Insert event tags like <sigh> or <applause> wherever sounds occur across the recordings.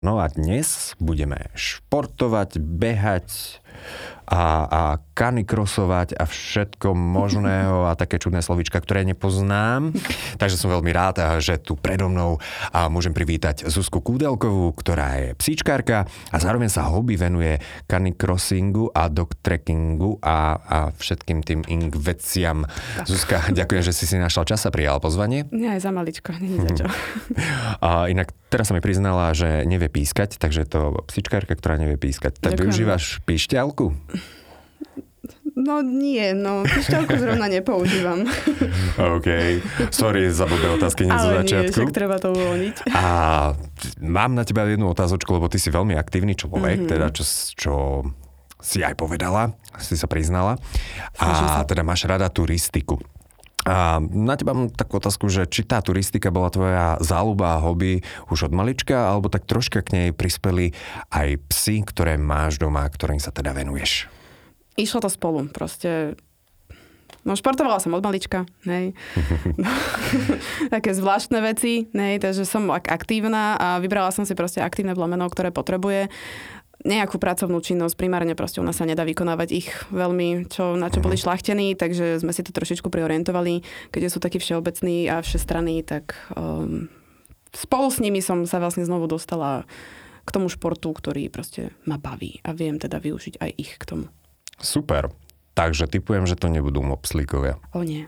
No a dnes budeme športovať, behať a, a kanikrosovať a všetko možného a také čudné slovíčka, ktoré nepoznám. Takže som veľmi rád, že tu predo mnou a môžem privítať Zuzku Kúdelkovú, ktorá je psíčkárka a zároveň sa hobby venuje canicrossingu a dogtrackingu a, a všetkým tým ing veciam. Tak. Zuzka, ďakujem, že si si našla čas a prijala pozvanie. Nie, aj za maličko, nie za čo. <laughs> A inak teraz sa mi priznala, že nevie pískať, takže to psíčkárka, ktorá nevie pískať. Tak Ďakujem. využívaš píšťalku? No nie, no pišťalku zrovna nepoužívam. <laughs> OK, sorry za blbé otázky nie zo začiatku. Ale nie, treba to uvoľniť. A mám na teba jednu otázočku, lebo ty si veľmi aktívny človek, mm-hmm. teda čo, čo si aj povedala, si sa priznala. A teda máš rada turistiku. A na teba mám takú otázku, že či tá turistika bola tvoja záľuba a hobby už od malička, alebo tak troška k nej prispeli aj psy, ktoré máš doma, ktorým sa teda venuješ? Išlo to spolu, proste No športovala som od malička, hej. No, <laughs> také zvláštne veci, hej, takže som aktívna a vybrala som si proste aktívne plemeno, ktoré potrebuje nejakú pracovnú činnosť, primárne proste u nás sa nedá vykonávať ich veľmi, čo, na čo boli mhm. šlachtení, takže sme si to trošičku priorientovali, keďže sú takí všeobecní a všestranní, tak um, spolu s nimi som sa vlastne znovu dostala k tomu športu, ktorý proste ma baví a viem teda využiť aj ich k tomu. Super. Takže typujem, že to nebudú mopslíkovia. O nie.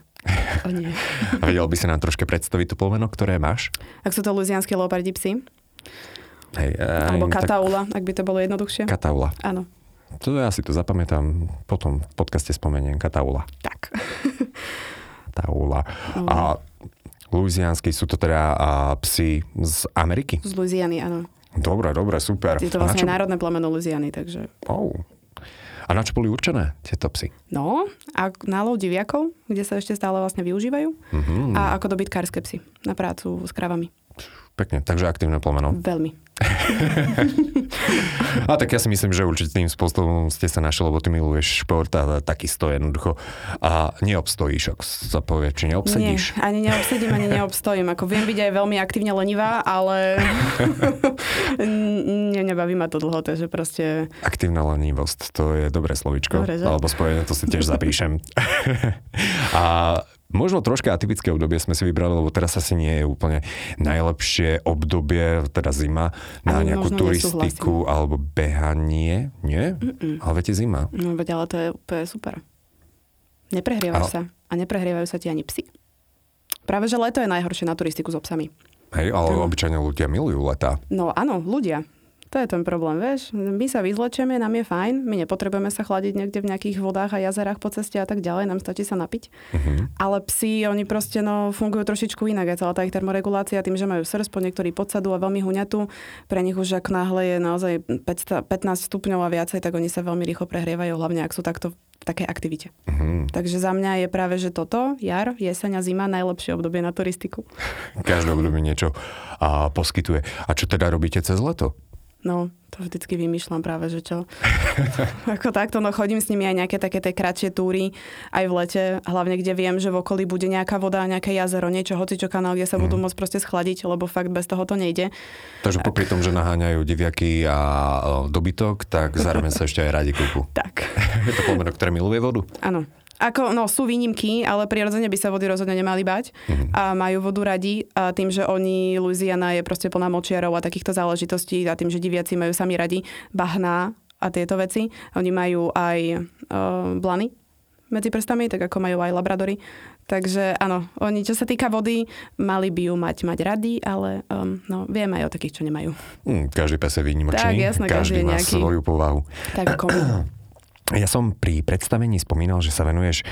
O nie. A <laughs> vedel by si nám troška predstaviť to pomeno, ktoré máš? Ak sú to luzianské leopardi psy. Hej, Alebo kataula, tak... ak by to bolo jednoduchšie. Kataula. Áno. To ja si to zapamätám, potom v podcaste spomeniem. Kataula. Tak. <laughs> Kataula. No. A luziansky sú to teda a, psy z Ameriky? Z Luziany, áno. Dobre, dobre, super. Je to vlastne čo... národné plemeno Luziany, takže... Oh, a na čo boli určené tieto psy? No, a na lov diviakov, kde sa ešte stále vlastne využívajú. Mm-hmm. A ako dobytkárske psy na prácu s kravami. Pekne, takže aktívne plomeno. Veľmi. <laughs> a tak ja si myslím, že určitým spôsobom ste sa našli, lebo ty miluješ šport a takisto jednoducho. A neobstojíš, ak sa povie, či neobsedíš? Nie, ani neobsedím, ani neobstojím. Ako viem byť aj veľmi aktívne lenivá, ale <laughs> ne, nebaví ma to dlho, takže proste... Aktívna lenivosť, to je dobré slovičko. Dobre, Alebo spojenie, to si tiež zapíšem. <laughs> a Možno troška atypické obdobie sme si vybrali, lebo teraz asi nie je úplne najlepšie obdobie, teda zima, na Ani nejakú turistiku nesúhlasím. alebo behanie. Nie? Mm-mm. Ale viete zima. No veď ale to je úplne super. Neprehrievaš ale... sa. A neprehrievajú sa ti ani psy. Práve, že leto je najhoršie na turistiku so psami. Hej, ale no. obyčajne ľudia milujú leta. No áno, ľudia. To je ten problém, vieš. My sa vyzlečieme, nám je fajn, my nepotrebujeme sa chladiť niekde v nejakých vodách a jazerách po ceste a tak ďalej, nám stačí sa napiť. Uh-huh. Ale psi, oni proste no, fungujú trošičku inak. A celá tá ich termoregulácia tým, že majú srst po niektorí podsadu a veľmi huňatú, pre nich už ak náhle je naozaj 15 stupňov a viacej, tak oni sa veľmi rýchlo prehrievajú, hlavne ak sú takto v takej aktivite. Uh-huh. Takže za mňa je práve, že toto, jar, jeseň a zima, najlepšie obdobie na turistiku. Každé obdobie niečo a poskytuje. A čo teda robíte cez leto? No, to vždycky vymýšľam práve, že čo. <laughs> Ako takto, no chodím s nimi aj nejaké také tie kratšie túry, aj v lete, hlavne kde viem, že v okolí bude nejaká voda, nejaké jazero, niečo, hoci čo kanál, kde sa mm. budú môcť proste schladiť, lebo fakt bez toho to nejde. Takže tak. popri tom, že naháňajú diviaky a dobytok, tak zároveň sa ešte aj radi kúpu. Tak. <laughs> Je to pomeno, ktoré miluje vodu. Áno. Ako, no, sú výnimky, ale prirodzene by sa vody rozhodne nemali bať mm-hmm. a majú vodu radi a tým, že oni, Louisiana je proste plná močiarov a takýchto záležitostí a tým, že diviaci majú sami radi bahná a tieto veci. Oni majú aj uh, blany medzi prstami, tak ako majú aj labradory. Takže áno, oni, čo sa týka vody, mali by ju mať, mať rady, ale um, no, vieme aj o takých, čo nemajú. Mm, každý pes je výnimočný. Tak, jasné, každý, každý má nejaký... svoju povahu. Tak ako <clears throat> Ja som pri predstavení spomínal, že sa venuješ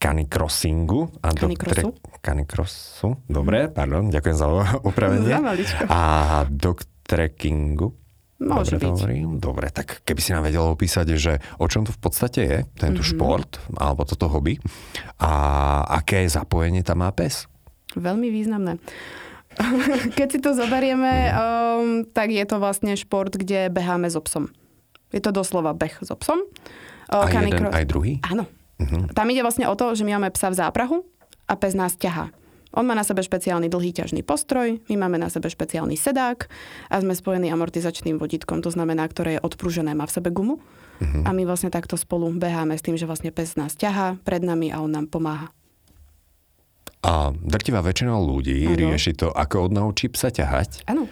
canicrossingu. A canicrossu? Doktre... Canicrossu. Dobre, pardon, ďakujem za <laughs> opravenie. a dog trackingu. Môže Dobre, byť. hovorím. Dobre, tak keby si nám vedela opísať, že o čom to v podstate je, tento mm-hmm. šport, alebo toto hobby, a aké zapojenie tam má pes? Veľmi významné. <laughs> Keď si to zoberieme, um, tak je to vlastne šport, kde beháme so psom. Je to doslova beh so psom. Uh, Aj jeden, canicross- aj druhý? Áno. Tam ide vlastne o to, že my máme psa v záprahu a pes nás ťahá. On má na sebe špeciálny dlhý ťažný postroj, my máme na sebe špeciálny sedák a sme spojení amortizačným vodítkom, to znamená, ktoré je odpružené, má v sebe gumu. A my vlastne takto spolu beháme s tým, že vlastne pes nás ťahá pred nami a on nám pomáha. A drtivá väčšina ľudí Áno. rieši to, ako odnaučí psa ťahať. Áno.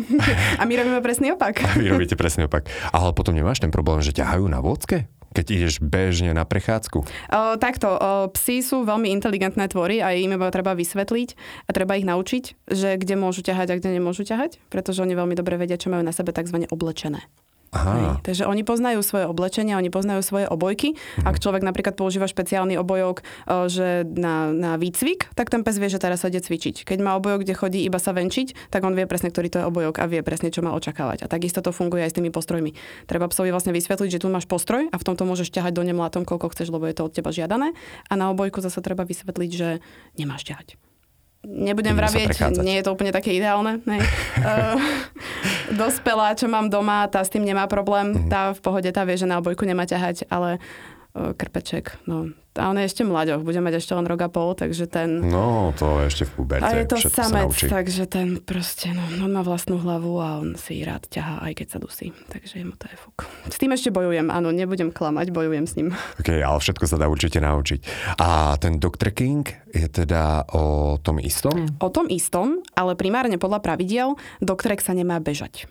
<laughs> a my robíme presný opak. A vy robíte presne opak. Ale potom nemáš ten problém, že ťahajú na vodke? Keď ideš bežne na prechádzku? O, takto, o, psi sú veľmi inteligentné tvory a im iba treba vysvetliť a treba ich naučiť, že kde môžu ťahať a kde nemôžu ťahať, pretože oni veľmi dobre vedia, čo majú na sebe tzv. oblečené. Aha. Hej. Takže oni poznajú svoje oblečenia, oni poznajú svoje obojky. Ak človek napríklad používa špeciálny obojok o, že na, na výcvik, tak ten pes vie, že teraz sa ide cvičiť. Keď má obojok, kde chodí iba sa venčiť, tak on vie presne, ktorý to je obojok a vie presne, čo má očakávať. A takisto to funguje aj s tými postrojmi. Treba psovi vlastne vysvetliť, že tu máš postroj a v tomto môžeš ťahať do nemlátom, koľko chceš, lebo je to od teba žiadané. A na obojku zase treba vysvetliť, že nemáš ťahať. Nebudem vravieť, nie je to úplne také ideálne. Ne? Uh, <laughs> dospelá, čo mám doma, tá s tým nemá problém. Mhm. Tá v pohode, tá vie, že na obojku nemá ťahať, ale krpeček, no, tá on je ešte mlaďoch, bude mať ešte len rok a pol, takže ten... No, to ešte v puberte. A je to samec, takže ten proste, no, on má vlastnú hlavu a on si rád ťahá, aj keď sa dusí. Takže mu to je fuk. S tým ešte bojujem, áno, nebudem klamať, bojujem s ním. OK, ale všetko sa dá určite naučiť. A ten dog trekking je teda o tom istom? O tom istom, ale primárne podľa pravidiel, doktorek sa nemá bežať.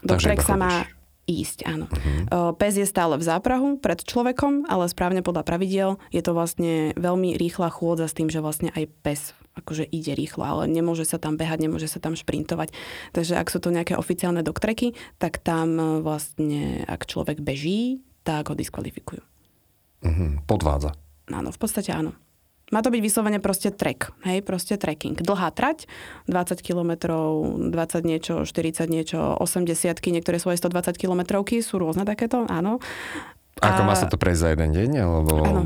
Doktorek sa má chodíš. Ísť, áno. Uh-huh. Pes je stále v záprahu pred človekom, ale správne podľa pravidiel je to vlastne veľmi rýchla chôdza s tým, že vlastne aj pes akože ide rýchlo, ale nemôže sa tam behať, nemôže sa tam šprintovať. Takže ak sú to nejaké oficiálne doktreky, tak tam vlastne, ak človek beží, tak ho diskvalifikujú. Mhm, podvádza. Áno, v podstate áno. Má to byť vyslovene proste trek, hej, proste trekking. Dlhá trať, 20 km, 20 niečo, 40 niečo, 80 niektoré svoje 120 km sú rôzne takéto, áno. Ako A- má sa to prejsť za jeden deň? Alebo Áno.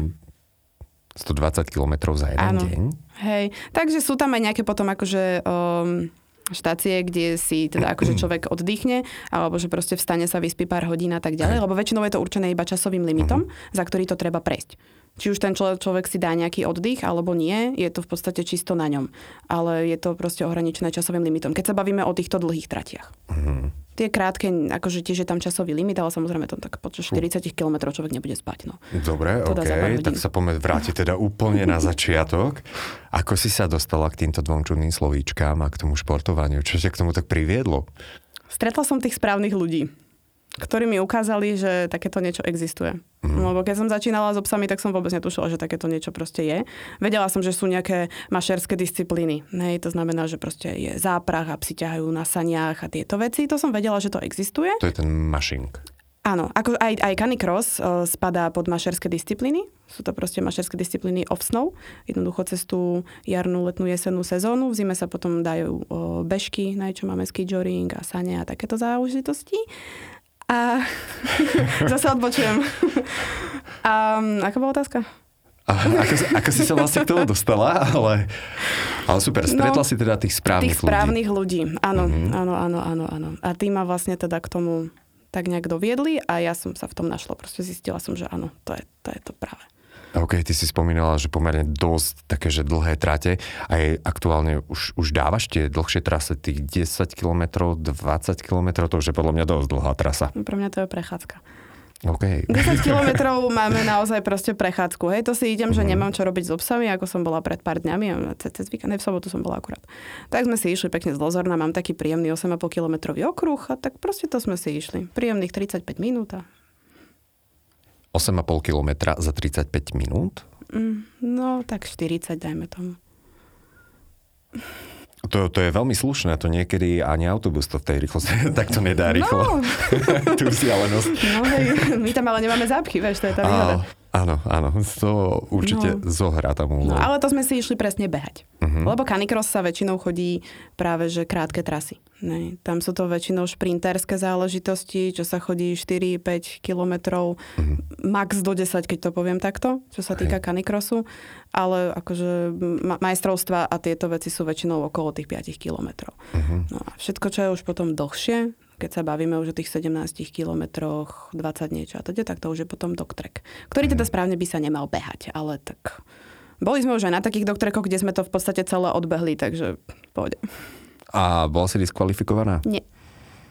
120 km za jeden Áno. deň? Hej, takže sú tam aj nejaké potom akože um, štácie, kde si teda akože <clears throat> človek oddychne, alebo že proste vstane sa, vyspí pár hodín a tak ďalej, lebo väčšinou je to určené iba časovým limitom, za ktorý to treba prejsť. Či už ten človek, si dá nejaký oddych, alebo nie, je to v podstate čisto na ňom. Ale je to proste ohraničené časovým limitom, keď sa bavíme o týchto dlhých tratiach. Tie krátke, akože tiež je tam časový limit, ale samozrejme to tak počas 40 km človek nebude spať. No. Dobre, To dá za pár OK, hodín. tak sa poďme vrátiť teda úplne na začiatok. Ako si sa dostala k týmto dvom čudným slovíčkám a k tomu športovaniu? Čo ťa k tomu tak priviedlo? Stretla som tých správnych ľudí, ktorí mi ukázali, že takéto niečo existuje. Mm. Lebo keď som začínala s psami, tak som vôbec netušila, že takéto niečo proste je. Vedela som, že sú nejaké mašerské disciplíny. Hej, to znamená, že proste je záprach a psi ťahajú na saniach a tieto veci. To som vedela, že to existuje. To je ten mašing. Áno, ako aj, aj canicross o, spadá pod mašerské disciplíny. Sú to proste mašerské disciplíny off-snow. Jednoducho cez tú jarnú, letnú, jesennú sezónu. V zime sa potom dajú o, bežky, na čo máme ski joring a sane a takéto záležitosti. A <laughs> zase odbočujem. <laughs> A, aká bola otázka? A ako, ako si sa vlastne k tomu dostala? Ale, ale super, stretla No, si teda tých správnych Tých ľudí. správnych ľudí. Áno, áno, áno, áno, áno. A tí ma vlastne teda k tomu tak nejak doviedli a ja som sa v tom našla. Proste zistila som, že áno, to je to, je to práve. OK, ty si spomínala, že pomerne dosť také, že dlhé trate. Aj aktuálne už, už dávaš tie dlhšie trasy, tých 10 km, 20 km, to už je podľa mňa dosť dlhá trasa. Pre mňa to je prechádzka. OK. <laughs> 10 kilometrov máme naozaj proste prechádzku. Hej, to si idem, že nemám čo robiť s obsami, ako som bola pred pár dňami, cez, cez víkend, v sobotu som bola akurát. Tak sme si išli pekne z Lozorna, mám taký príjemný 8,5 kilometrový okruh a tak proste to sme si išli. Príjemných 35 minút a 8,5 km za 35 minút? mm, no tak 40 dajme tomu. To, to je veľmi slušné, to niekedy ani autobus to v tej rýchlosti <laughs> tak to nedá rýchlo. No, <laughs> Tú vzdialenosť. no hej, my tam ale nemáme zápchy, vieš, to je tá výhoda. Áno, áno, to určite no. zohrá tam úlohu. No, ale to sme si išli presne behať. Uh-huh. Lebo canicross sa väčšinou chodí práve že krátke trasy. Ne? Tam sú to väčšinou šprinterské záležitosti, čo sa chodí 4-5 kilometrov, uh-huh. max do 10, keď to poviem takto, čo sa týka canicrossu. Ale akože majstrovstva a tieto veci sú väčšinou okolo tých 5 kilometrov. Uh-huh. No a všetko, čo je už potom dlhšie, keď sa bavíme už o tých 17 kilometroch, 20 niečo a teda, tak to už je potom doktrek, ktorý teda správne by sa nemal behať, ale tak... Boli sme už aj na takých doktrekoch, kde sme to v podstate celé odbehli, takže pôjde. A bola si diskvalifikovaná? Nie.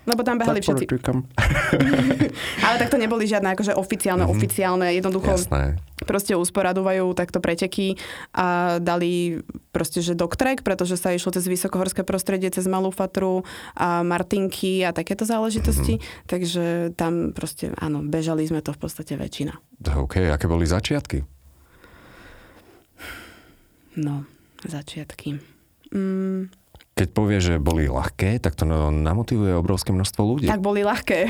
Lebo tam behali tak všetci. <laughs> Ale tak to neboli žiadne akože oficiálne, mm-hmm. oficiálne, jednoducho Jasné. proste usporadúvajú takto preteky a dali proste, že doktrek, pretože sa išlo cez vysokohorské prostredie, cez Malú Fatru a Martinky a takéto záležitosti. Mm-hmm. Takže tam proste, áno, bežali sme to v podstate väčšina. OK, aké boli začiatky? No, začiatky. Mm, keď povie, že boli ľahké, tak to namotivuje obrovské množstvo ľudí. Tak boli ľahké.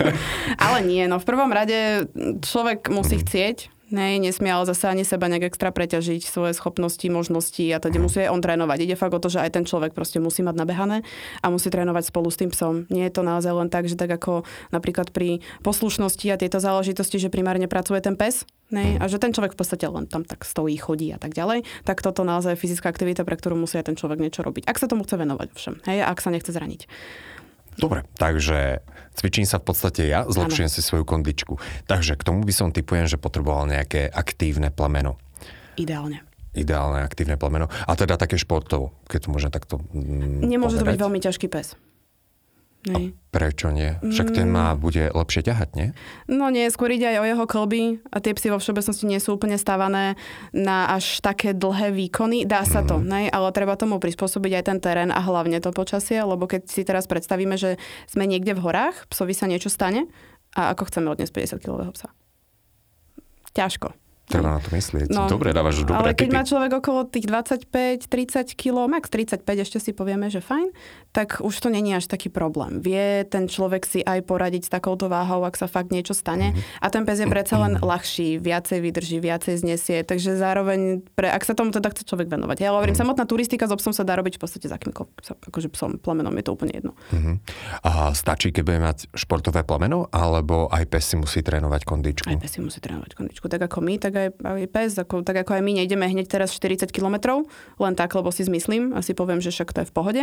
<laughs> Ale nie, no v prvom rade človek musí mm. chcieť, Ne, nesmie ale zase ani seba nejak extra preťažiť svoje schopnosti, možnosti a teda musí on trénovať. Ide fakt o to, že aj ten človek proste musí mať nabehané a musí trénovať spolu s tým psom. Nie je to naozaj len tak, že tak ako napríklad pri poslušnosti a tieto záležitosti, že primárne pracuje ten pes, ne, a že ten človek v podstate len tam tak stojí, chodí a tak ďalej, tak toto naozaj je fyzická aktivita, pre ktorú musí aj ten človek niečo robiť. Ak sa tomu chce venovať, všem, hej, ak sa nechce zraniť. Dobre, takže cvičím sa v podstate ja, zlepšujem ano. si svoju kondičku. Takže k tomu by som typujem, že potreboval nejaké aktívne plameno. Ideálne. Ideálne aktívne plameno. A teda také športov, keď to môžem takto mm, Nemôže povedať. to byť veľmi ťažký pes. A prečo nie? Však ten má mm. bude lepšie ťahať, nie? No nie, skôr ide aj o jeho klby a tie psy vo všeobecnosti nie sú úplne stávané na až také dlhé výkony. Dá sa to, mm. ne? ale treba tomu prispôsobiť aj ten terén a hlavne to počasie, lebo keď si teraz predstavíme, že sme niekde v horách, psovi sa niečo stane a ako chceme odniesť 50-kilového psa? Ťažko. Treba na to myslieť. No, Dobre, dávaš dobré Ale keď typy. má človek okolo tých 25-30 kg, max 35 ešte si povieme, že fajn, tak už to není až taký problém. Vie ten človek si aj poradiť s takouto váhou, ak sa fakt niečo stane. Mm-hmm. A ten pes je predsa len ľahší, viacej vydrží, viacej znesie. Takže zároveň, pre, ak sa tomu teda chce človek venovať. Ja hovorím, mm-hmm. samotná turistika s obsom sa dá robiť v podstate za kýmkoľvek. Akože psom, plamenom je to úplne jedno. Mm-hmm. A stačí, keď bude mať športové plameno, alebo aj pes si musí trénovať kondičku? Aj pes si musí trénovať kondičku. Tak ako my, tak aj, aj pes, ako, tak ako aj my nejdeme hneď teraz 40 km, len tak, lebo si zmyslím a si poviem, že však to je v pohode.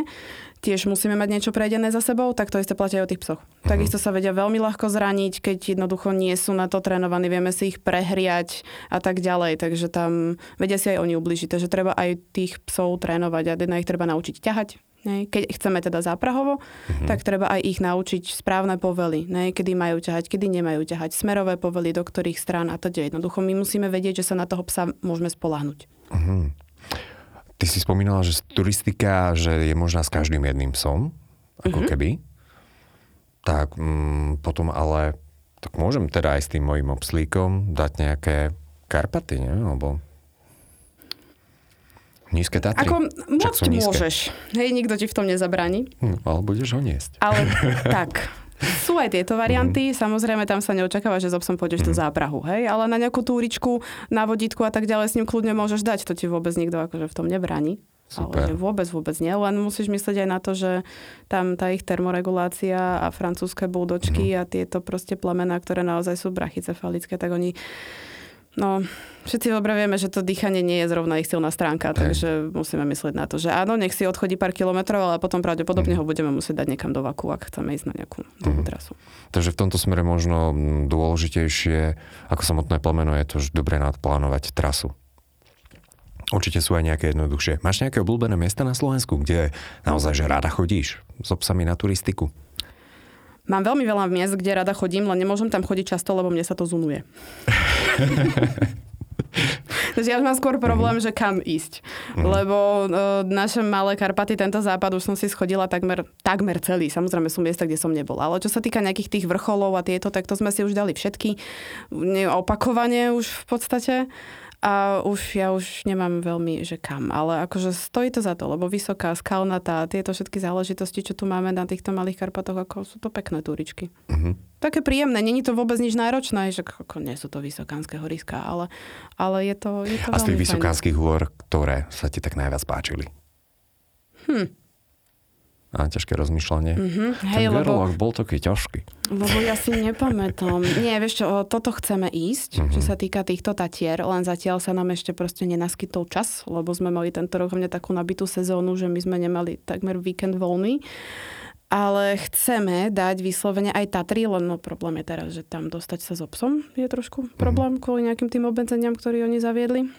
Tiež musíme mať niečo prejdené za sebou, tak to isté platia aj o tých psoch. Uh-huh. Takisto sa vedia veľmi ľahko zraniť, keď jednoducho nie sú na to trénovaní, vieme si ich prehriať a tak ďalej, takže tam vedia si aj oni ubližiť, takže treba aj tých psov trénovať a na ich treba naučiť ťahať? Keď chceme teda záprahovo, mm-hmm. tak treba aj ich naučiť správne povely, ne? kedy majú ťahať, kedy nemajú ťahať, smerové povely, do ktorých strán a teda jednoducho my musíme vedieť, že sa na toho psa môžeme spolahnuť. Mm-hmm. Ty si spomínala, že turistika, že je možná s každým jedným psom, ako mm-hmm. keby. Tak mm, potom ale, tak môžem teda aj s tým mojim obslíkom dať nejaké Karpaty, nie? Alebo Nízke Tatry. Ako môcť môžeš. Hej, nikto ti v tom nezabráni. Hm, ale budeš ho niesť. Ale tak, sú aj tieto varianty, mm. samozrejme tam sa neočakáva, že s obsom pôjdeš mm. do mhm. záprahu, hej, ale na nejakú túričku, na vodítku a tak ďalej s ním kľudne môžeš dať, to ti vôbec nikto akože v tom nebráni. Super. Ale že vôbec, vôbec nie, len musíš myslieť aj na to, že tam tá ich termoregulácia a francúzske buldočky mm. a tieto proste plemená, ktoré naozaj sú brachycefalické, tak oni No, všetci dobre vieme, že to dýchanie nie je zrovna ich silná stránka, Hej. takže musíme myslieť na to, že áno, nech si odchodí pár kilometrov, ale potom pravdepodobne mm. ho budeme musieť dať niekam do vaku, ak chceme ísť na nejakú mm. trasu. Takže v tomto smere možno dôležitejšie ako samotné plemeno je to, že dobre nadplánovať trasu. Určite sú aj nejaké jednoduchšie. Máš nejaké obľúbené miesta na Slovensku, kde naozaj že rada chodíš s obsami na turistiku? Mám veľmi veľa miest, kde rada chodím, len nemôžem tam chodiť často, lebo mne sa to zunuje. <laughs> Takže ja mám skôr problém, mm. že kam ísť. Mm. Lebo uh, naše malé Karpaty, tento západ už som si schodila takmer, takmer celý. Samozrejme sú miesta, kde som nebola. Ale čo sa týka nejakých tých vrcholov a tieto, tak to sme si už dali všetky. Opakovanie už v podstate. A už ja už nemám veľmi, že kam. Ale akože stojí to za to, lebo vysoká, skalnatá, tieto všetky záležitosti, čo tu máme na týchto malých Karpatoch, ako sú to pekné túričky. Mhm. Také príjemné, není to vôbec nič náročné, že ako nie sú to vysokánske horiska, ale, ale je to, je to A z tých vysokánskych hôr, ktoré sa ti tak najviac páčili? Hm. A ťažké rozmýšľanie. Mhm. Ten Hej, lebo, Gerlach bol taký ťažký. lebo ja si nepamätám. Nie, vieš čo, toto chceme ísť, Mhm. čo sa týka týchto tatier, len zatiaľ sa nám ešte proste nenaskytol čas, lebo sme mali tento rok hlavne takú nabitú sezónu, že my sme nemali takmer víkend voľný. Ale chceme dať vyslovene aj Tatry, len no problém je teraz, že tam dostať sa s obsom je trošku problém kvôli nejakým tým obmedzeniam, ktoré oni zaviedli.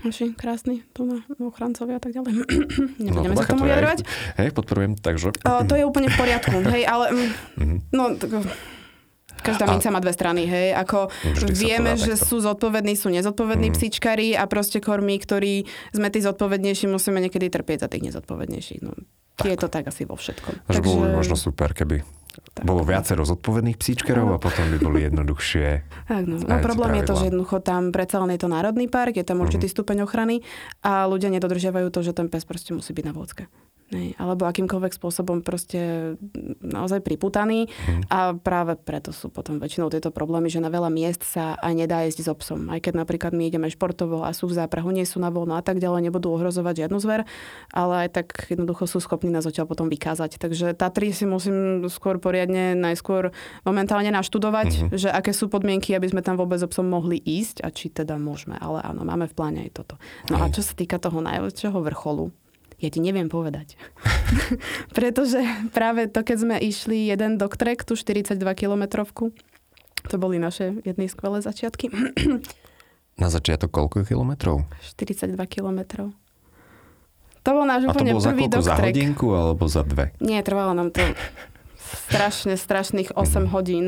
Naši krásni tu na ochrancovia a tak ďalej. <clears throat> <clears throat> Nebudeme to sa tomu vyjadrovať. Hej, podporujem, takže... O, to je úplne v poriadku, <clears throat> hej, ale... mm, Mhm. No, tak, každá A- minca má dve strany, hej. Ako Vždy sa to vieme, že takto. sú zodpovední, sú nezodpovední Mhm. psíčkari a proste kormy, ktorí sme tí zodpovednejší, musíme niekedy trpieť za tých nezodpovednejších. No, je to tak asi vo všetkom. Takže bolo by možno super, keby bolo viacero zodpovedných psíčkerov a potom by boli jednoduchšie. <laughs> Tak, no. no problém je to, že jednoducho tam predsa len je to národný park, je tam určitý stupeň ochrany a ľudia nedodržiavajú to, že ten pes proste musí byť na vôdzke. Nej, alebo akýmkoľvek spôsobom proste naozaj priputaný a práve preto sú potom väčšinou tieto problémy, že na veľa miest sa aj nedá jesť s obsom. Aj keď napríklad my ideme športovo a sú v záprahu, nie sú na voľno a tak ďalej, nebudú ohrozovať žiadnu zver, ale aj tak jednoducho sú schopní nás odtiaľ potom vykázať. Takže Tatry si musím skôr poriadne najskôr momentálne naštudovať, že aké sú podmienky, aby sme tam vôbec obsom mohli ísť a či teda môžeme. Ale áno, máme v pláne aj toto. No a čo sa týka toho najväčšieho vrcholu, ja ti neviem povedať. <laughs> Pretože práve to, keď sme išli jeden dog trek, tú 42 kilometrovku, to boli naše jedny skvelé začiatky. <clears throat> Na začiatok koľko kilometrov? 42 kilometrov. To bol náš A to úplne bolo za prvý koľko? Za hodinku alebo za dve? Nie, trvalo nám to strašne, strašných Mhm. 8 hodín.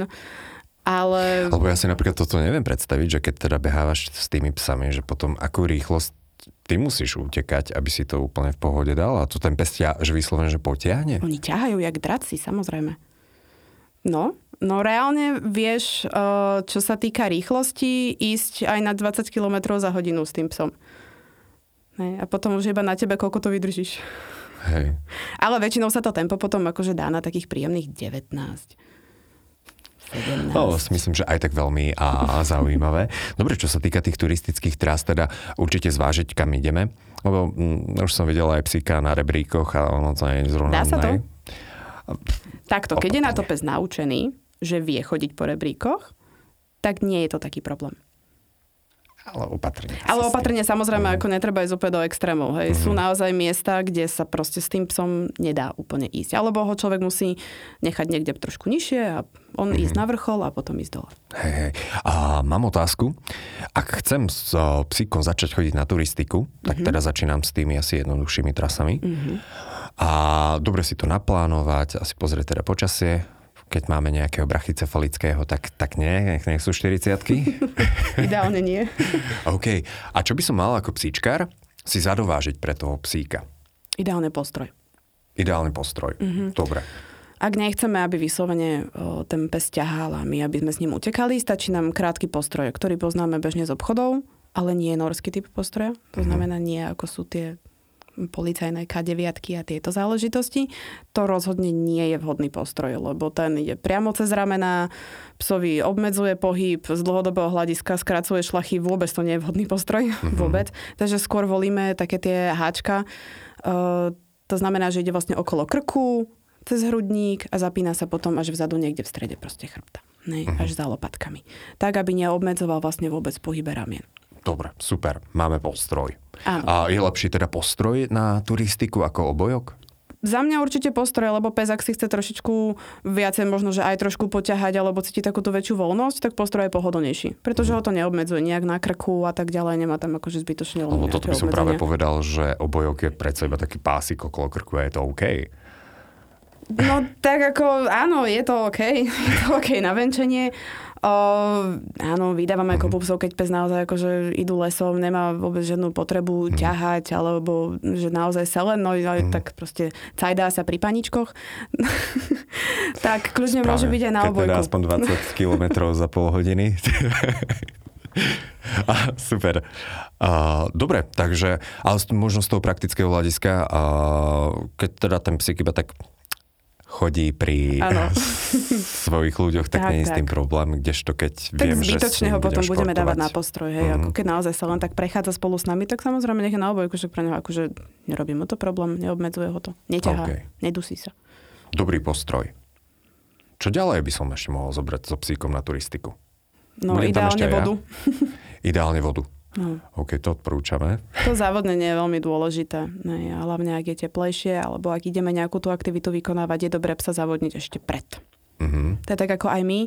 Ale Lebo ja si napríklad toto neviem predstaviť, že keď teda behávaš s tými psami, že potom akú rýchlosť ty musíš utekať, aby si to úplne v pohode dal a to ten pes ťa, že vyslovene, že potiahne. Oni ťahajú jak draci, samozrejme. No, no reálne vieš, eh, čo sa týka rýchlosti, ísť aj na 20 km za hodinu s tým psom. Hej, a potom už iba na tebe, koľko to vydržíš. Hej. Ale väčšinou sa to tempo potom akože dá na takých príjemných 19. 17. No, myslím, že aj tak veľmi a, zaujímavé. Dobre, čo sa týka tých turistických trás, teda určite zvážiť, kam ideme. Lebo mm, už som videl aj psíka na rebríkoch a ono to je zrovna... Dá sa to? Takto, keď je na to pes naučený, že vie chodiť po rebríkoch, tak nie je to taký problém. Ale opatrne. Ale opatrne samozrejme, ako netreba ísť úplne do extrémov. Hej. Sú naozaj miesta, kde sa proste s tým psom nedá úplne ísť. Alebo ho človek musí nechať niekde trošku nižšie a on ísť na vrchol a potom ísť dole. Hej, hej. A mám otázku. Ak chcem s o, psíkom začať chodiť na turistiku, tak teda začínam s tými asi jednoduchšími trasami. A dobre si to naplánovať, asi pozrieť teda počasie. Keď máme nejakého brachycefalického, tak, tak nie, nech, nech sú 40 <laughs> Ideálne nie. <laughs> OK. A čo by som mal ako psíčkar si zadovážiť pre toho psíka? Ideálne postroj. Ideálny postroj. Dobre. Ak nechceme, aby vyslovene o, ten pes ťahal a my, aby sme s ním utekali, stačí nám krátky postroj, ktorý poznáme bežne z obchodov, ale nie je norský typ postroja. To znamená nie ako sú tie policajné K9 a tieto záležitosti. To rozhodne nie je vhodný postroj, lebo ten ide priamo cez ramená, psovi obmedzuje pohyb, z dlhodobého hľadiska skracuje šlachy, vôbec to nie je vhodný postroj, vôbec. Takže skôr volíme také tie háčka. Uh, to znamená, že ide vlastne okolo krku, cez hrudník a zapína sa potom až vzadu niekde v strede proste chrbta. Ne, až za lopatkami. Tak, aby neobmedzoval vlastne vôbec pohybe ramien. Dobre, super. Máme postroj. Áno. A je lepší teda postroj na turistiku ako obojok? Za mňa určite postroj, lebo pes, ak si chce trošičku viacej, možno, že aj trošku poťahať, alebo cíti takúto väčšiu voľnosť, tak postroj je pohodlnejší. Pretože ho to neobmedzuje nejak na krku a tak ďalej, nemá tam akože zbytočne Lebo toto by som práve obmedzenia. povedal, že obojok je predsa iba taký pásik okolo krku a je to OK. No tak ako, áno, je to OK. <laughs> Je to OK na venčenie. O, áno, vydávame Mhm. ako psov, keď pes naozaj akože idú lesom, nemá vôbec žiadnu potrebu ťahať, alebo že naozaj sa len, no Mhm. tak proste cajdá sa pri paničkoch. <laughs> tak kľudne môže byť aj na teda obojku. aspoň 20 <laughs> kilometrov za pol hodiny. <laughs> A, super. A, dobre, takže, ale možno z toho praktického hľadiska, a, keď teda ten psík iba tak chodí pri Áno. <laughs> svojich ľuďoch, tak, Tak, nie je s tým problém, kdežto keď Tak viem, že zbytočne ním ho potom budem budeme dávať športovať. na postroj, hej, Mhm. ako keď naozaj sa len tak prechádza spolu s nami, tak samozrejme nech na obojku, že pre neho akože nerobí mu to problém, neobmedzuje ho to, neťahá, OK. nedusí sa. Dobrý postroj. Čo ďalej by som ešte mohol zobrať so psíkom na turistiku? No Budem ideálne aj ja? vodu. Ideálne vodu. No. OK, to odporúčame. <laughs> To závodnenie je veľmi dôležité. Ne, a hlavne ak je teplejšie, alebo ak ideme nejakú tú aktivitu vykonávať, je dobré sa zavodniť ešte pred. Mhm. To je tak ako aj my.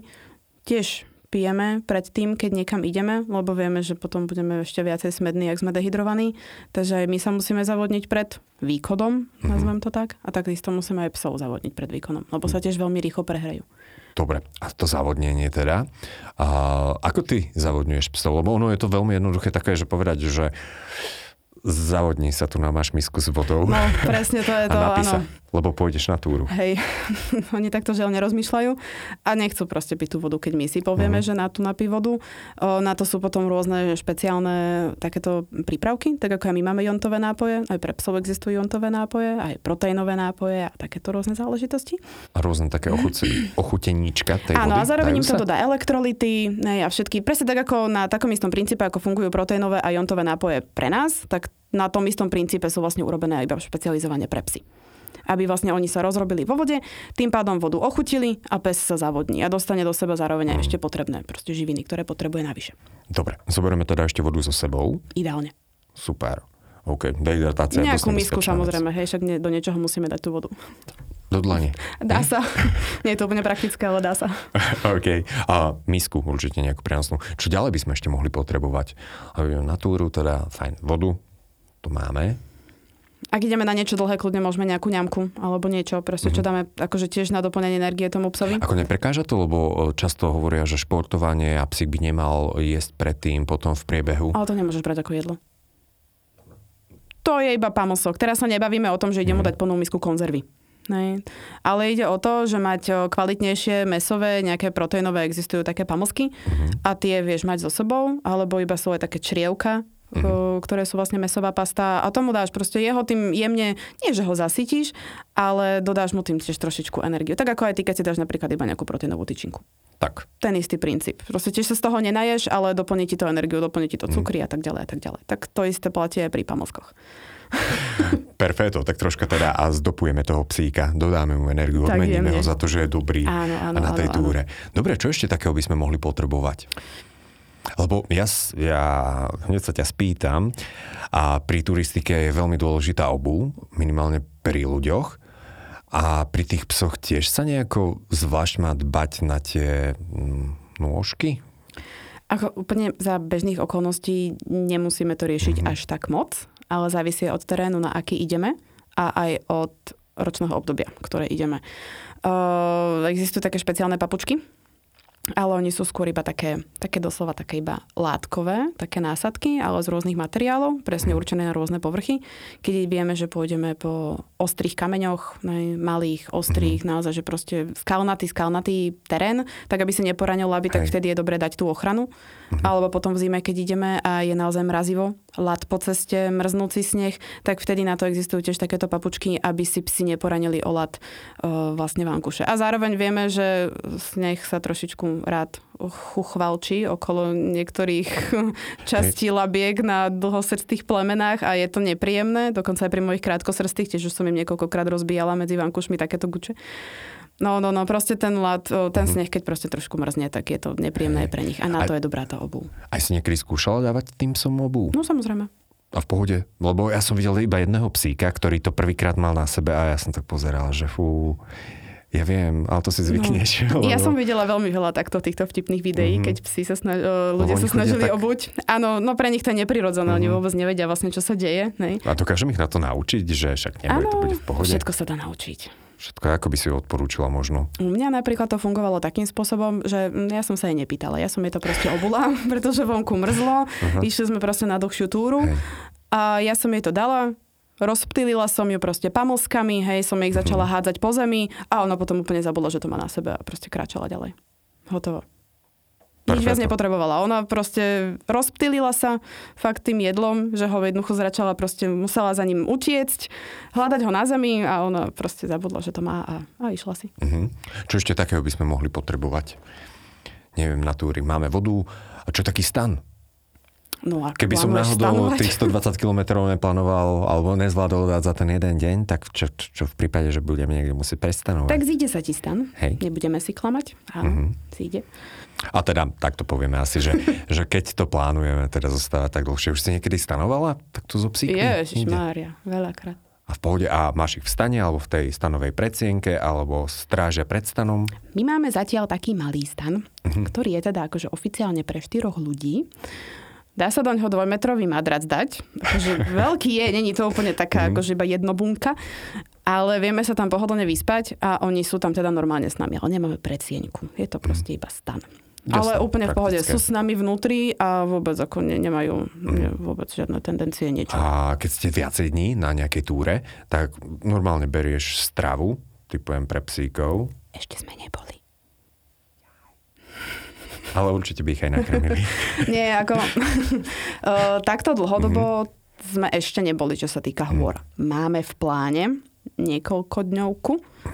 Tiež pijeme pred tým, keď niekam ideme, lebo vieme, že potom budeme ešte viacej smední, ak sme dehydrovaní. Takže aj my sa musíme zavodniť pred výkonom, nazvem to tak. A takisto musíme aj psov zavodniť pred výkonom, lebo sa tiež veľmi rýchlo prehrajú. Dobre, a to závodnenie teda. A ako ty zavodňuješ psov? Lebo ono je to veľmi jednoduché také, že povedať, že zavodni sa tu na máš misku s vodou No, presne to je <laughs> to, áno. Lebo pôjdeš na túru. Hej, <laughs> oni takto žiaľ nerozmýšľajú a nechcú proste piť tú vodu, keď my si povieme, Mhm. že na tú napí vodu. O, na to sú potom rôzne špeciálne takéto prípravky, tak ako aj my máme jontové nápoje, aj pre psov existujú jontové nápoje, aj proteínové nápoje a takéto rôzne záležitosti. A rôzne také ochuce, <clears throat> ochuteníčka tej Áno, vody. a zároveň im to dodá elektrolity nej, a všetky, presne tak ako na takom istom princípe, ako fungujú proteínové a jontové nápoje pre nás, tak na tom istom princípe sú vlastne urobené iba špecializovane pre psy. Aby vlastne oni sa rozrobili vo vode, tým pádom vodu ochutili a pes sa zavodní a dostane do seba zároveň aj ešte potrebné proste živiny, ktoré potrebuje navyše. Dobre, zoberieme teda ešte vodu so sebou. Ideálne. Super. OK, dehydratácia. Nejakú misku samozrejme, hej, však nie, do niečoho musíme dať tú vodu. Do dlane. Dá sa. nie je to úplne praktické, ale dá sa. <laughs> OK. A misku určite nejakú prenosnú. Čo ďalej by sme ešte mohli potrebovať? Aby na túru, teda fajn, vodu, to máme. Ak ideme na niečo dlhé, kľudne môžeme nejakú ňamku alebo niečo, proste čo dáme akože tiež na doplňanie energie tomu psovi. Ako neprekáža to, lebo e, často hovoria, že športovanie a psík by nemal jesť predtým, potom v priebehu. Ale to nemôžeš brať ako jedlo. To je iba pamosok. Teraz sa nebavíme o tom, že idem mu dať plnú misku konzervy. Nej. Ale ide o to, že mať o, kvalitnejšie mesové, nejaké proteínové, existujú také pamosky a tie vieš mať so sebou, alebo iba sú aj také črievka, o, ktoré sú vlastne mesová pasta a tomu dáš proste jeho tým jemne, nie že ho zasytíš, ale dodáš mu tým tiež trošičku energiu. Tak ako aj ty, keď si dáš napríklad iba nejakú proteínovú tyčinku. Tak. Ten istý princíp. Proste tiež sa z toho nenaješ, ale doplní ti to energiu, doplní ti to cukry a tak ďalej a tak ďalej. Tak to isté platí aj pri pamoskoch. <laughs> Perfeto, tak troška teda a zdopujeme toho psíka, dodáme mu energiu, Tak odmeníme jemne. ho za to, že je dobrý Áno, áno, a na tej áno, túre. Dobre, čo ešte takého by sme mohli potrebovať? Lebo ja, ja hneď sa ťa spýtam a pri turistike je veľmi dôležitá obu, minimálne pri ľuďoch. A pri tých psoch tiež sa nejako zvlášť má dbať na tie mm, nôžky? Ako úplne za bežných okolností nemusíme to riešiť Mhm. až tak moc, ale závisí od terénu, na aký ideme a aj od ročného obdobia, ktoré ideme. Uh, existujú také špeciálne papučky, ale oni sú skôr iba také, také doslova také iba látkové, také násadky, ale z rôznych materiálov, presne určené na rôzne povrchy. Keď vieme, že pôjdeme po ostrých kameňoch, ne, malých, ostrých, naozaj, že proste skalnatý, skalnatý terén, tak aby si neporanil laby, tak vtedy je dobré dať tú ochranu. Alebo potom v zime, keď ideme a je naozaj mrazivo, lat po ceste, mrznúci sneh, tak vtedy na to existujú tiež takéto papučky, aby si psi neporanili o lat uh, vlastne vankuše. A zároveň vieme, že sneh sa trošičku rád chuchvalčí okolo niektorých <laughs> častí labiek na dlhosrstých plemenách a je to nepríjemné. Dokonca aj pri mojich krátkosrstých, tiež už som im niekoľkokrát rozbíjala medzi vankušmi takéto guče. No, no, no, proste ten o, ten sneh, keď proste trošku mrzne, tak je to nepríjemné pre nich. A na A- to je dobrá tá obu. Aj si niekedy skúšala dávať tým psom obu? No samozrejme. A v pohode? Lebo ja som videl iba jedného psíka, ktorý to prvýkrát mal na sebe a ja som tak pozeral, že fú, ja viem, ale to si zvykneš. No. lebo... Ja som videla veľmi veľa takto týchto vtipných videí, Mhm. keď psi sa snaž... ľudia sa snažili tak- obuť. Áno, no pre nich to je neprirodzené, oni Mhm. vôbec nevedia vlastne, čo sa deje. Nej? A dokážem ich na to naučiť, že však nebude to bude v pohode. Všetko sa dá naučiť. Všetko, ako by si odporúčila možno. U mňa napríklad to fungovalo takým spôsobom, že ja som sa jej nepýtala. Ja som jej to proste obula, <laughs> pretože vonku mrzlo. Uh-huh. Išli sme proste na dlhšiu túru Hej. a ja som jej to dala. Rozptýlila som ju proste pamoskami, hej, som ich začala hádzať po zemi a ona potom úplne zabudla, že to má na sebe a proste kráčala ďalej. Hotovo. Nič viac Perfetto. nepotrebovala. Ona proste rozptýlila sa fakt tým jedlom, že ho jednoducho zračala, proste musela za ním utiecť, hľadať ho na zemi a ona proste zabudla, že to má a, a išla si. Mhm. Čo ešte takého by sme mohli potrebovať? Neviem, na túry. Máme vodu. A čo taký stan? No a Keby som náhodou stanovať? tých 120 km neplánoval alebo nezvládol dať za ten jeden deň, tak čo, čo v prípade, že budeme niekde musieť prestanovať? Tak zíde sa ti stan. Hej. Nebudeme si klamať. Áno, zíde. A teda, tak to povieme asi, že, <laughs> že keď to plánujeme teda zostávať tak dlhšie. Už si niekedy stanovala takto zo psíkmi? Ježiš? Mária, veľakrát. A v pohode, a máš ich v stane, alebo v tej stanovej predsienke, alebo strážia pred stanom? My máme zatiaľ taký malý stan, Mhm. ktorý je teda akože oficiálne pre štyroch ľudí. Dá sa do ňoho dvojmetrový madrac dať. Akože <laughs> veľký je, není to úplne Mhm. taká akože iba jednobunka, ale vieme sa tam pohodlne vyspať a oni sú tam teda normálne s nami, ale nemáme predsieňku. Je to proste iba stan. Jasné, ale úplne v pohode. praktické. Sú s nami vnútri a vôbec ako ne, nemajú ne, vôbec žiadne tendencie niečo. Mhm. A keď ste viacej dní na nejakej túre, tak normálne berieš stravu, typujem pre psíkov, Ešte sme neboli. Ale určite by ich aj nakrmili. <laughs> Nie, ako... uh, <laughs> takto dlhodobo Mhm. sme ešte neboli, čo sa týka hôr. Máme v pláne niekoľko dňovku,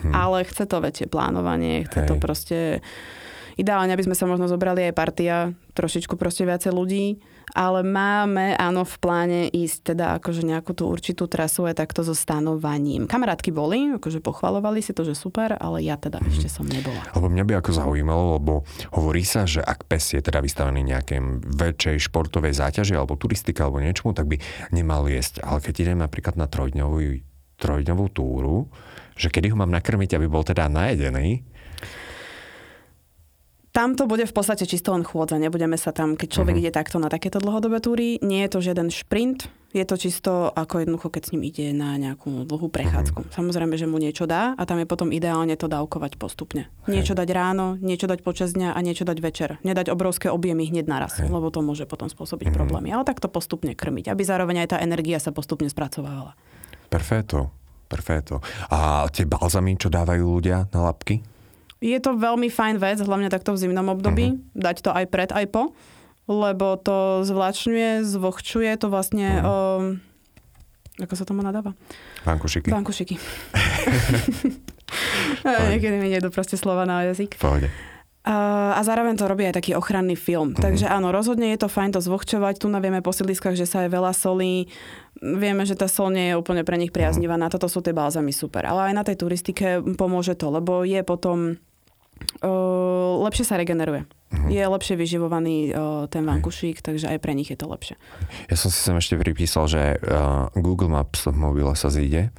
ale chce to väčšie plánovanie, chce to Mhm. Hej. proste... Ideálne, aby sme sa možno zobrali aj partia, trošičku proste viacej ľudí, ale máme, áno, v pláne ísť teda akože nejakú tú určitú trasu aj takto so stanovaním. Kamarátky boli, akože pochvalovali si to, že super, ale ja teda Mhm. ešte som nebola. Lebo mňa by ako zaujímalo, lebo hovorí sa, že ak pes je teda vystavený nejakej väčšej športovej záťaži alebo turistika alebo niečomu, tak by nemal jesť. Ale keď idem napríklad na trojdňovú, trojdňovú túru, že kedy ho mám nakrmiť, aby bol teda najedený, Tam to bude v podstate čisto len chôdza. Nebudeme sa tam, keď človek Mhm. ide takto na takéto dlhodobé túry, nie je to žiaden šprint, je to čisto ako jednoducho, keď s ním ide na nejakú dlhú prechádzku. Samozrejme, že mu niečo dá a tam je potom ideálne to dávkovať postupne. Niečo dať ráno, niečo dať počas dňa a niečo dať večer. Nedať obrovské objemy hneď naraz, lebo to môže potom spôsobiť problémy. Ale takto postupne krmiť, aby zároveň aj tá energia sa postupne spracovávala. perféto, perféto. A tie balzamy, čo dávajú ľudia na labky? Je to veľmi fajn vec, hlavne takto v zimnom období, dať to aj pred, aj po, lebo to zvlačňuje, zvlhčuje to vlastne... Um, ako sa tomu nadáva? Vankušiky? Bankušiky. <laughs> Niekedy mi nejdu proste slova na jazyk. Pohode. A, a zároveň to robí aj taký ochranný film. Mhm. Takže áno, rozhodne je to fajn to zvlhčovať. Tu navieme po sídliskách, že sa je veľa solí. Vieme, že tá sol nie je úplne pre nich priaznivá. Na toto sú tie balzamy super. Ale aj na tej turistike pomôže to, lebo je potom uh, lepšie sa regeneruje. Mhm. Je lepšie vyživovaný uh, ten vankušík, takže aj pre nich je to lepšie. Ja som si sem ešte pripísal, že uh, Google Maps v mobile sa zíde.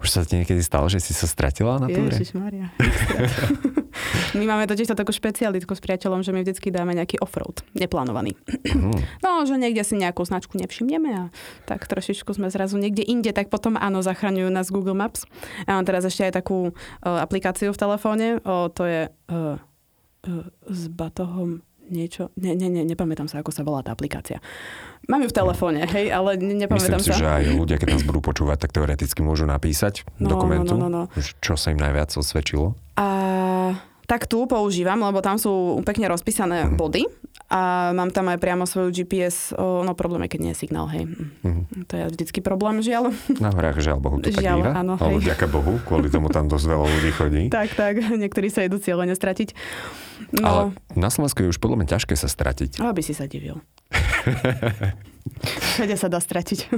Už sa ti niekedy stalo, že si sa stratila na túre? Ježišmaria. <laughs> <laughs> My máme totiž to takú špecialitku s priateľom, že my vždycky dáme nejaký offroad, neplánovaný. Mhm. No, že niekde si nejakú značku nevšimneme a tak trošičku sme zrazu niekde inde, tak potom áno, zachraňujú nás Google Maps. Ja mám teraz ešte aj takú uh, aplikáciu v telefóne, uh, to je uh, uh, s batohom niečo, ne, ne, ne, nepamätám sa, ako sa volá tá aplikácia. Mám ju v telefóne, hej, ale ne, nepamätám Myslím si, sa. že aj ľudia, keď nás budú počúvať, tak teoreticky môžu napísať No, dokumentu, no, no, no, no. čo sa im najviac osvedčilo. A tak tu používam, lebo tam sú pekne rozpísané Mhm. body a mám tam aj priamo svoju GPS, no problém je, keď nie je signál, hej. Mhm. To je vždycky problém, žiaľ. Na horách, žiaľ Bohu, to tak Žiaľ, býva. áno, alebo vďaka Bohu, kvôli tomu tam dosť veľa ľudí chodí. <laughs> tak, tak, niektorí sa idú cieľene stratiť. Ale No, na Slovensku je už podľa mňa ťažké sa stratiť. aby si sa divil. <laughs> Všade sa dá stratiť.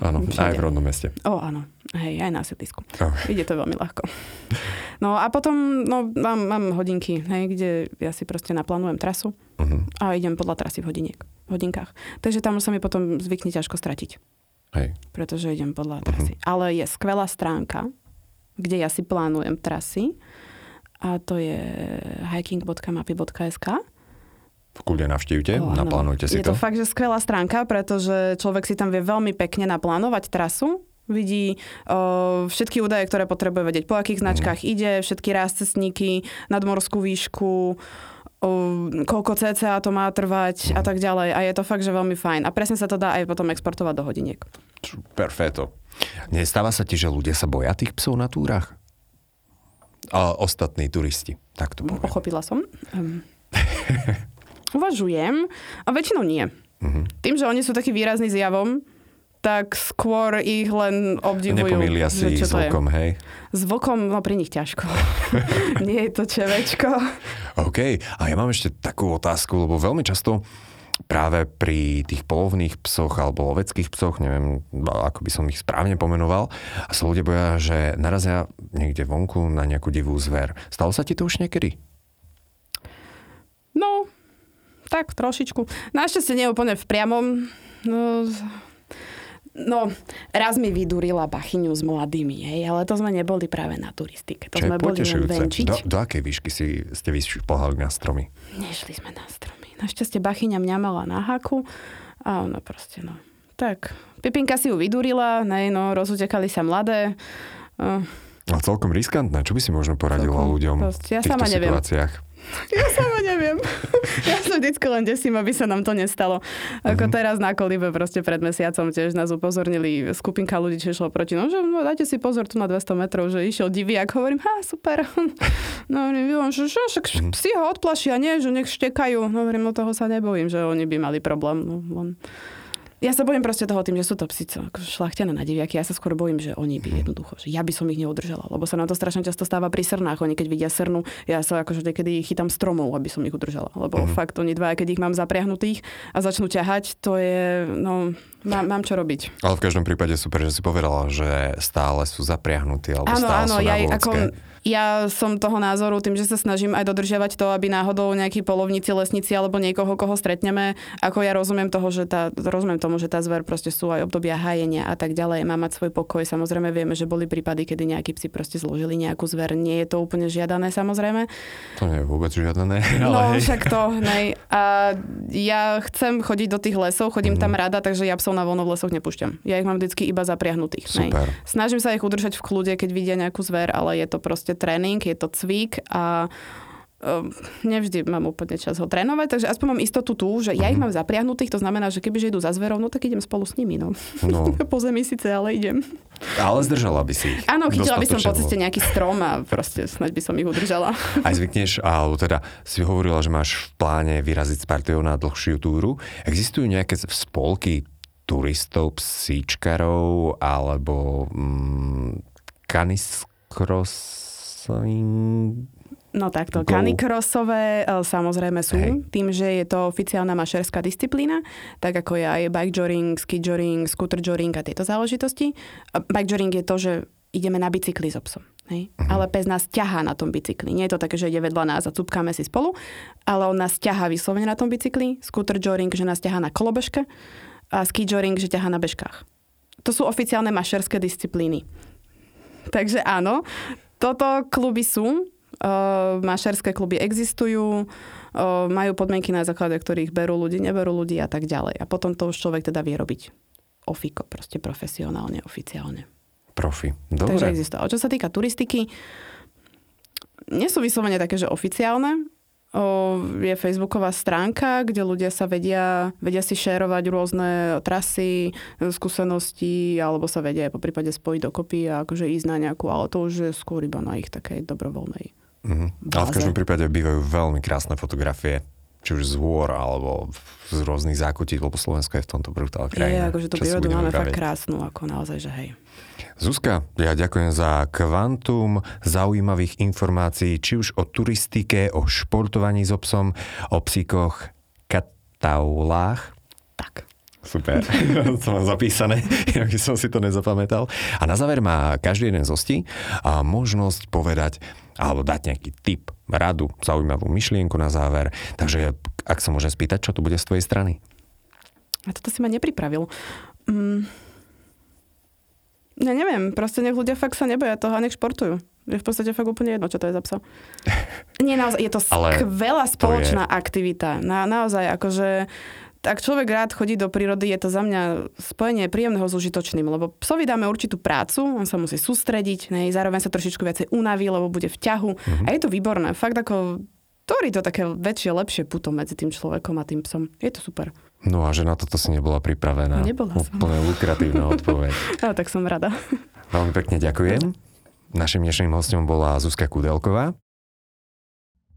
Áno, aj v rodnom meste. O, áno. Hej, aj na sídlisku. Oh. Ide to veľmi ľahko. <laughs> No a potom no, mám, mám hodinky, hej, kde ja si proste naplánujem trasu Uh-huh. a idem podľa trasy v, hodiniek, v hodinkách. Takže tam sa mi potom zvykne ťažko stratiť. Hej. pretože idem podľa trasy. Ale je skvelá stránka, kde ja si plánujem trasy a to je hiking.mapy.sk. Kľudne navštívte, O, áno. naplánujte si je to. fakt, že skvelá stránka, pretože človek si tam vie veľmi pekne naplánovať trasu, vidí o, všetky údaje, ktoré potrebuje vedieť, po akých značkách ide, všetky rázcestníky, nadmorskú výšku, o, koľko cca to má trvať a tak ďalej. A je to fakt, že veľmi fajn. A presne sa to dá aj potom exportovať do hodiniek. Perfeto. Nestáva sa ti, že ľudia sa boja tých psov na túrach? A ostatní turisti, tak to poviem. Pochopila som. Um, <laughs> Uvažujem a väčšinou nie. Mhm. Tým, že oni sú taký výrazný zjavom, tak skôr ich len obdivujú. Nepomýlia si je. vlkom, hej? S vlkom, no pri nich ťažko. <laughs> nie je to čevečko. OK, a ja mám ešte takú otázku, lebo veľmi často práve pri tých polovných psoch alebo loveckých psoch, neviem, ako by som ich správne pomenoval, a sa ľudia boja, že narazia niekde vonku na nejakú divú zver. Stalo sa ti to už niekedy? No, tak trošičku. Našťastie nie úplne v priamom. No, no, raz mi vydurila bachyňu s mladými, hej, ale to sme neboli práve na turistike. To Čo je sme boli len venčiť. Do, do akej výšky si, ste vyšplhali na stromy? Nešli sme na stromy. Našťastie bachyňa mňa mala na haku a ona proste, no. Tak, Pipinka si ju vydurila, nej, no, rozutekali sa mladé. Uh, A celkom riskantné. Čo by si možno poradila Celkom. ľuďom ja v týchto neviem. situáciách? Ja sama neviem. Ja sa vždycky len desím, aby sa nám to nestalo. Ako Mhm. teraz na Kolibe proste pred mesiacom tiež nás upozornili skupinka ľudí, čo išlo proti. No, že no, dajte si pozor tu na 200 metrov, že išiel diviak. Hovorím, ha, super. No, hovorím, "Jo, že, že, však Mhm. si ho odplašia, nie, že nech štekajú. No, hovorím, no toho sa nebojím, že oni by mali problém. No, len... Ja sa bojím proste toho tým, že sú to psi, co akože šlachtené na diviaky. Ja sa skôr bojím, že oni Mhm. by jednoducho, že ja by som ich neudržala. Lebo sa nám to strašne často stáva pri srnách. Oni keď vidia srnu, ja sa akože niekedy chytám stromov, aby som ich udržala. Lebo Mhm. fakt oni dva, keď ich mám zapriahnutých a začnú ťahať, to je, no, mám, mám čo robiť. Ale v každom prípade super, že si povedala, že stále sú zapriahnutí alebo Áno, stále áno, sú ja, na ako, vôdzke. Ja som toho názoru tým, že sa snažím aj dodržiavať to, aby náhodou nejakí polovníci, lesníci alebo niekoho, koho stretneme, ako ja rozumiem toho, že tá, rozumiem tomu, že tá zver proste sú aj obdobia hájenia a tak ďalej, má mať svoj pokoj. Samozrejme vieme, že boli prípady, kedy nejakí psi proste zložili nejakú zver. Nie je to úplne žiadané, samozrejme. To nie je vôbec žiadané. <laughs> No, Ale hej. však to, nej. A ja chcem chodiť do tých lesov, chodím Mhm. tam rada, takže ja psov na voľno v lesoch nepúšťam. Ja ich mám vždycky iba zapriahnutých. nej. Super. Snažím sa ich udržať v kľude, keď vidia nejakú zver, ale je to proste tréning, je to cvik a um, nevždy mám úplne čas ho trénovať, takže aspoň mám istotu tu, že ja ich Mhm. mám zapriahnutých, to znamená, že kebyže idú za zverou, no tak idem spolu s nimi, no. No, <laughs> po zemi síce, ale idem. ale zdržala by si ich. Áno, chytila by som po ceste nejaký strom a proste snaď by som ich udržala. <laughs> Aj zvykneš, alebo teda si hovorila, že máš v pláne vyraziť s partiou na dlhšiu túru. Existujú nejaké spolky turistov, psíčkarov, alebo mm, caniscrossing? No takto, Go. kanikrosové e, samozrejme sú, Hej. tým, že je to oficiálna mašerská disciplína, tak ako je aj bike joring, ski joring, scooter joring a tieto záležitosti. A Bike joring je to, že ideme na bicykli so psom. Hej? Mhm. Ale pes nás ťahá na tom bicykli. Nie je to také, že ide vedľa nás a cupkáme si spolu, ale on nás ťahá vyslovene na tom bicykli. Scooter joring, že nás ťahá na kolobežke a ski joring, že ťahá na bežkách. To sú oficiálne mašerské disciplíny. Takže áno, toto kluby sú, uh, mašerské kluby existujú, uh, majú podmienky na základe ktorých berú ľudí, neberú ľudí a tak ďalej. A potom to už človek teda vie robiť ofiko, proste profesionálne, oficiálne. Profi. Takže Dobre. existuje. A čo sa týka turistiky, nie sú vyslovene také, že oficiálne. Je facebooková stránka, kde ľudia sa vedia, vedia si šérovať rôzne trasy, skúsenosti, alebo sa vedia po prípade spojiť dokopy a akože ísť na nejakú, ale to už je skôr iba na ich takej dobrovoľnej. Mhm. Ale v báze. každom prípade bývajú veľmi krásne fotografie, či už z hôr, alebo z rôznych zákutí, lebo Slovensko je v tomto brutál Je, krajina. akože tú prírodu máme fakt krásnu, ako naozaj, že hej. Zuzka, ja ďakujem za kvantum zaujímavých informácií, či už o turistike, o športovaní s obsom, o psíkoch, kataulách. Tak. Super, <laughs> to mám zapísané, <laughs> inak som si to nezapamätal. A na záver má každý jeden z hostí a možnosť povedať alebo dať nejaký tip, radu, zaujímavú myšlienku na záver. Takže ak sa môžem spýtať, čo tu bude z tvojej strany? A toto si ma nepripravil. Mm. Ja neviem, proste nech ľudia fakt sa neboja toho a nech športujú. Je v podstate fakt úplne jedno, čo to je za psa. <laughs> Nie, naozaj, je to skvelá spoločná aktivita. Na, naozaj, akože ak človek rád chodí do prírody, je to za mňa spojenie príjemného s užitočným, lebo psovi dáme určitú prácu, on sa musí sústrediť, nej, zároveň sa trošičku viacej unaví, lebo bude v ťahu. Mhm. A je to výborné. Fakt ako tvorí to také väčšie, lepšie puto medzi tým človekom a tým psom. Je to super. No a že na toto si nebola pripravená. Nebola som. Úplne lukratívna odpoveď. <laughs> A tak som rada. Veľmi pekne ďakujem. Našim dnešným hostom bola Zuzka Kudelková.